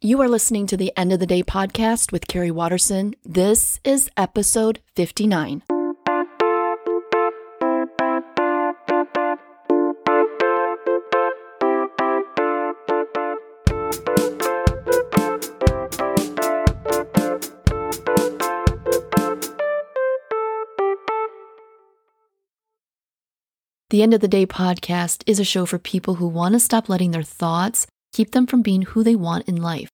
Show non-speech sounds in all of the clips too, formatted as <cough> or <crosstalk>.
You are listening to the End of the Day podcast with Kari Watterson. This is episode 59. The End of the Day podcast is a show for people who want to stop letting their thoughts keep them from being who they want in life.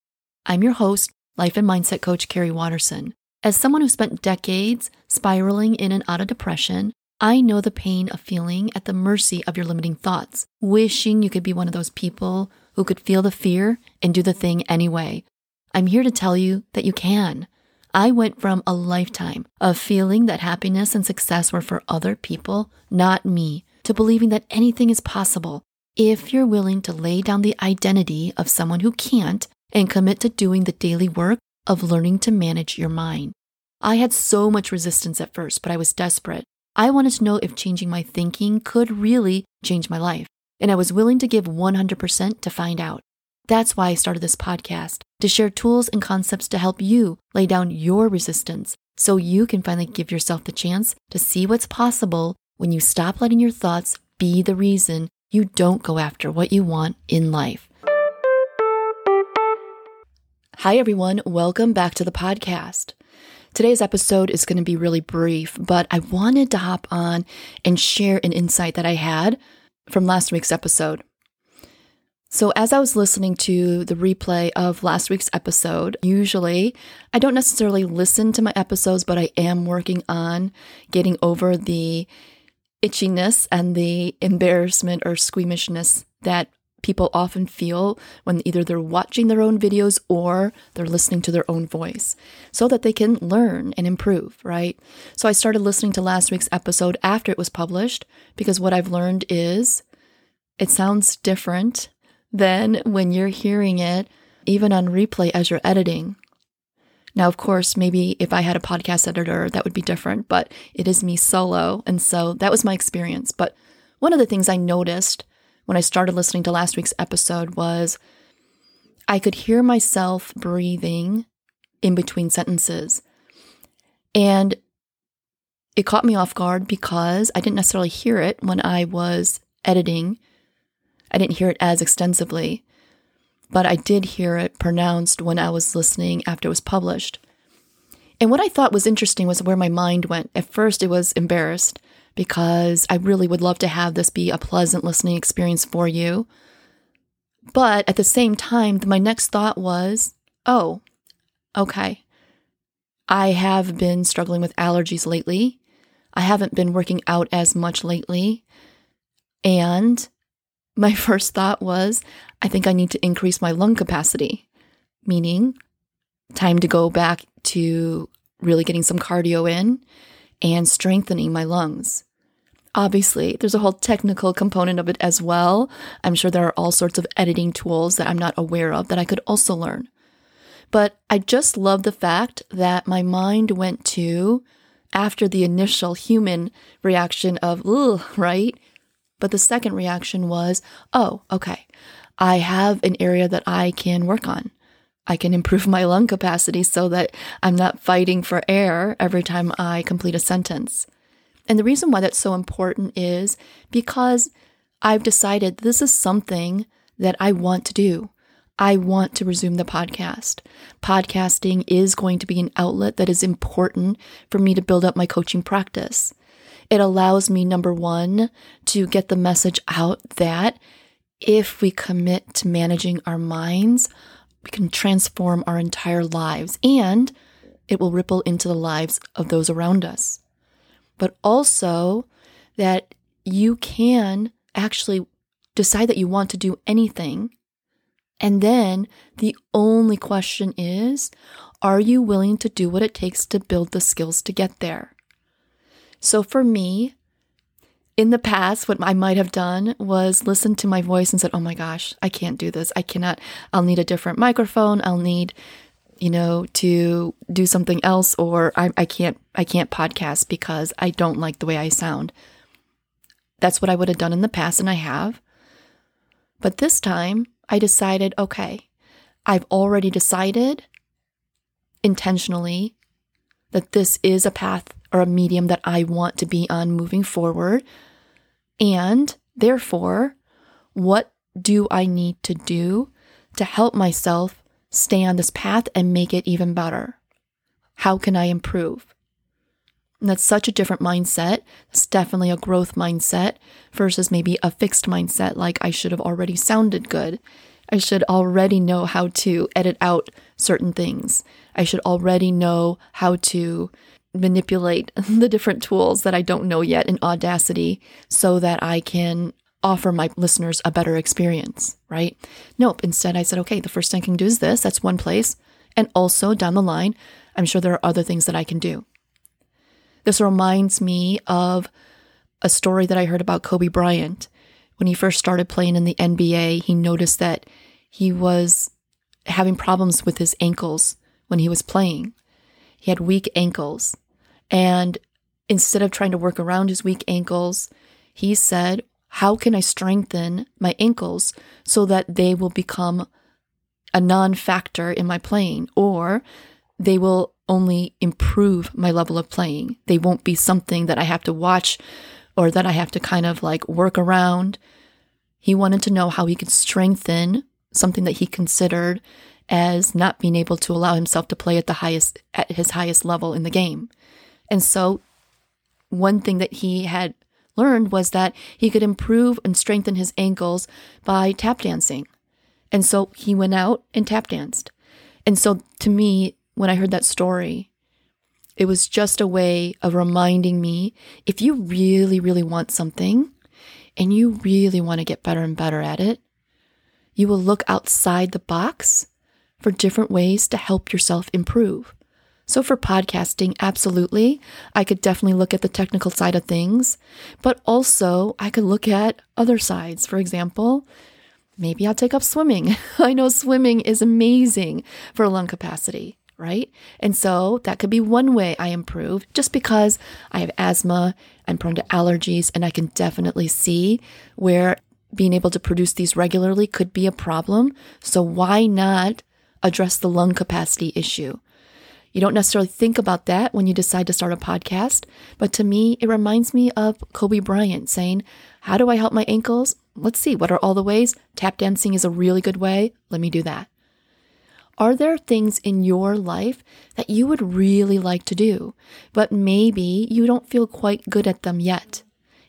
I'm your host, life and mindset coach Kari Watterson. As someone who spent decades spiraling in and out of depression, I know the pain of feeling at the mercy of your limiting thoughts, wishing you could be one of those people who could feel the fear and do the thing anyway. I'm here to tell you that you can. I went from a lifetime of feeling that happiness and success were for other people, not me, to believing that anything is possible if you're willing to lay down the identity of someone who can't and commit to doing the daily work of learning to manage your mind. I had so much resistance at first, but I was desperate. I wanted to know if changing my thinking could really change my life, and I was willing to give 100% to find out. That's why I started this podcast to share tools and concepts to help you lay down your resistance so you can finally give yourself the chance to see what's possible when you stop letting your thoughts be the reason you don't go after what you want in life. Hi, everyone. Welcome back to the podcast. Today's episode is going to be really brief, but I wanted to hop on and share an insight that I had from last week's episode. So, as I was listening to the replay of last week's episode, usually I don't necessarily listen to my episodes, but I am working on getting over the itchiness and the embarrassment or squeamishness that people often feel when either they're watching their own videos or they're listening to their own voice so that they can learn and improve, right? So I started listening to last week's episode after it was published because what I've learned is it sounds different than when you're hearing it even on replay as you're editing. Now, of course, maybe if I had a podcast editor, that would be different, but it is me solo. And so that was my experience. But one of the things I noticed when I started listening to last week's episode was I could hear myself breathing in between sentences. And it caught me off guard because I didn't necessarily hear it when I was editing. I didn't hear it as extensively but I did hear it pronounced when I was listening after it was published. And what I thought was interesting was where my mind went. At first, it was embarrassed because I really would love to have this be a pleasant listening experience for you. But at the same time, my next thought was, oh, okay. I have been struggling with allergies lately. I haven't been working out as much lately. And my <laughs> first thought was, I think I need to increase my lung capacity, meaning time to go back to really getting some cardio in and strengthening my lungs. Obviously, there's a whole technical component of it as well. I'm sure there are all sorts of editing tools that I'm not aware of that I could also learn. But I just love the fact that my mind went to, after the initial human reaction of, ugh, right? But the second reaction was, oh, okay, I have an area that I can work on. I can improve <laughs> my lung capacity so that I'm not fighting for air every time I complete a sentence. And the reason why that's so important is because I've decided this is something that I want to do. I want to resume the podcast. Podcasting is going to be an outlet that is important for me to build up my coaching practice. It allows me, number one, to get the message out that if we commit to managing our minds, we can transform our entire lives and it will ripple into the lives of those around us. But also that you can actually decide that you want to do anything. And then the only question is are you willing to do what it takes to build the skills to get there? So for me, in the past, what I might have done was listen to my voice and said, Oh my gosh, I can't do this. I cannot. I'll need a different microphone. I'll need, you know, to do something else, or I, I can't, I can't podcast because I don't like the way I sound. That's what I would have done in the past, and I have. But this time, I decided, okay, I've already decided intentionally that this is a path or a medium that I want to be on moving forward. And therefore, what do I need to do to help myself stay on this path and make it even better? How can I improve? And that's such a different mindset. It's definitely a growth mindset versus maybe a fixed mindset, like I should have already sounded good. I should already know how to edit out certain things. I should already know how to manipulate <laughs> the different tools that I don't know yet in Audacity so that I can offer my listeners a better experience, right? Nope. Instead, I said, okay, the first thing I can do is this. That's one place. And also down the line, I'm sure there are other things that I can do. This reminds me of a story that I heard about Kobe Bryant. When he first started playing in the NBA, he noticed that he was having problems with his ankles when he was playing. He had weak ankles. And instead of trying to work around his weak ankles, he said, How can I strengthen my ankles so that they will become a non factor in my playing? Or they will only improve my level of playing. They won't be something that I have to watch or that I have to kind of like work around. He wanted to know how he could strengthen something that he considered as not being able to allow himself to play at the highest at his highest level in the game. And so one thing that he had learned was that he could improve and strengthen his ankles by tap dancing. And so he went out and tap danced. And so to me, when I heard that story, it was just a way of reminding me if you really, really want something and you really want to get better and better at it, you will look outside the box for different ways to help yourself improve. So, for podcasting, absolutely, I could definitely look at the technical side of things, but also I could look at other sides. For example, maybe I'll take up swimming. <laughs> I know swimming is amazing for lung capacity right? And so that could be one way I improve just because I have asthma, I'm prone to allergies, and I can definitely see where being able to produce these regularly could be a problem. So why not address the lung capacity issue? You don't necessarily think about that when you decide to start a podcast, but to me, it reminds me of Kobe Bryant saying, How do I help my ankles? Let's see, what are all the ways? Tap dancing is a really good way. Let me do that. Are there things in your life that you would really like to do, but maybe you don't feel quite good at them yet,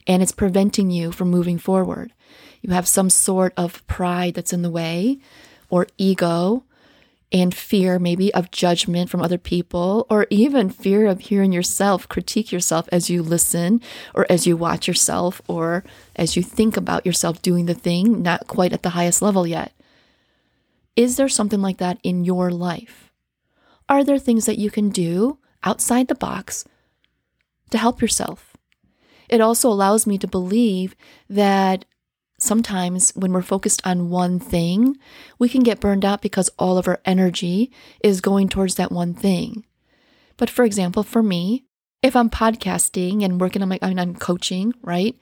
and it's preventing you from moving forward? You have some sort of pride that's in the way, or ego, and fear maybe of judgment from other people, or even fear of hearing yourself critique yourself as you listen, or as you watch yourself, or as you think about yourself doing the thing not quite at the highest level yet. Is there something like that in your life? Are there things that you can do outside the box to help yourself? It also allows me to believe that sometimes when we're focused on one thing, we can get burned out because all of our energy is going towards that one thing. But for example, for me, if I'm podcasting and working on my, I mean, I'm coaching, right?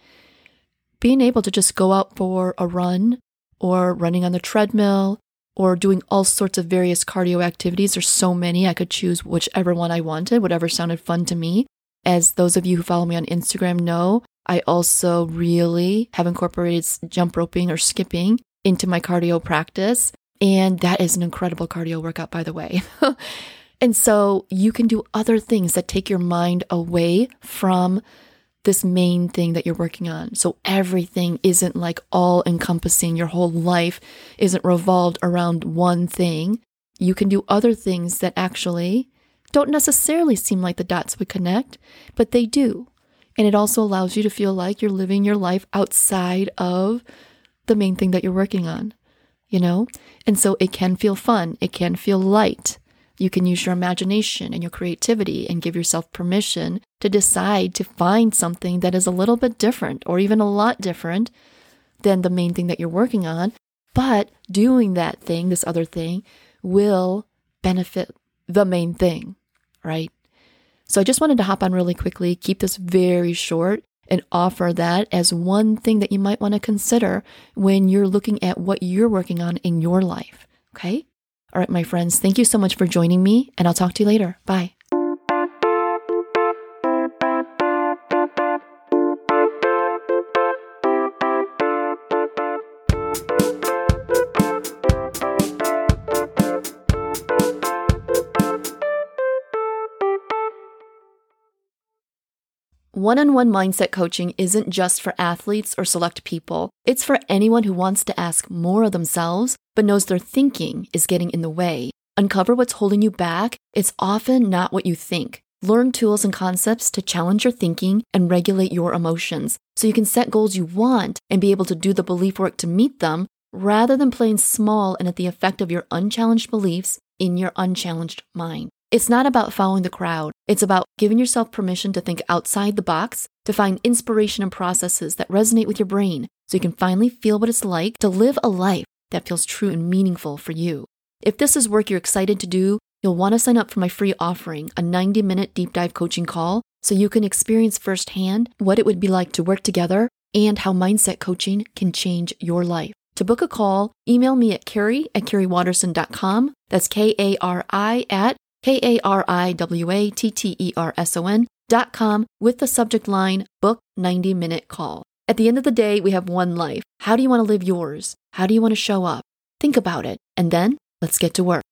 Being able to just go out for a run or running on the treadmill or doing all sorts of various cardio activities. There's so many. I could choose whichever one I wanted, whatever sounded fun to me. As those of you who follow me on Instagram know, I also really have incorporated jump roping or skipping into my cardio practice. And that is an incredible cardio workout, by the way. <laughs> and so you can do other things that take your mind away from this main thing that you're working on. So everything isn't like all encompassing. Your whole life isn't revolved around one thing. You can do other things that actually don't necessarily seem like the dots would connect, but they do. And it also allows you to feel like you're living your life outside of the main thing that you're working on, you know? And so it can feel fun, it can feel light. You can use your imagination and your creativity and give yourself permission to decide to find something that is a little bit different or even a lot different than the main thing that you're working on. But doing that thing, this other thing, will benefit the main thing, right? So I just wanted to hop on really quickly, keep this very short, and offer that as one thing that you might want to consider when you're looking at what you're working on in your life. Okay. All right, my friends, thank you so much for joining me, and I'll talk to you later. Bye. One on one mindset coaching isn't just for athletes or select people, it's for anyone who wants to ask more of themselves but knows their thinking is getting in the way. Uncover what's holding you back. It's often not what you think. Learn tools and concepts to challenge your thinking and regulate your emotions so you can set goals you want and be able to do the belief work to meet them rather than playing small and at the effect of your unchallenged beliefs in your unchallenged mind. It's not about following the crowd. It's about giving yourself permission to think outside the box, to find inspiration and processes that resonate with your brain so you can finally feel what it's like to live a life that feels true and meaningful for you. If this is work you're excited to do, you'll want to sign up for my free offering, a 90 minute deep dive coaching call, so you can experience firsthand what it would be like to work together and how mindset coaching can change your life. To book a call, email me at Kari at KariWatterson.com. That's K A R I at K A R I W A T T E R S O N dot com with the subject line book 90 minute call. At the end of the day, we have one life. How do you want to live yours? How do you want to show up? Think about it, and then let's get to work.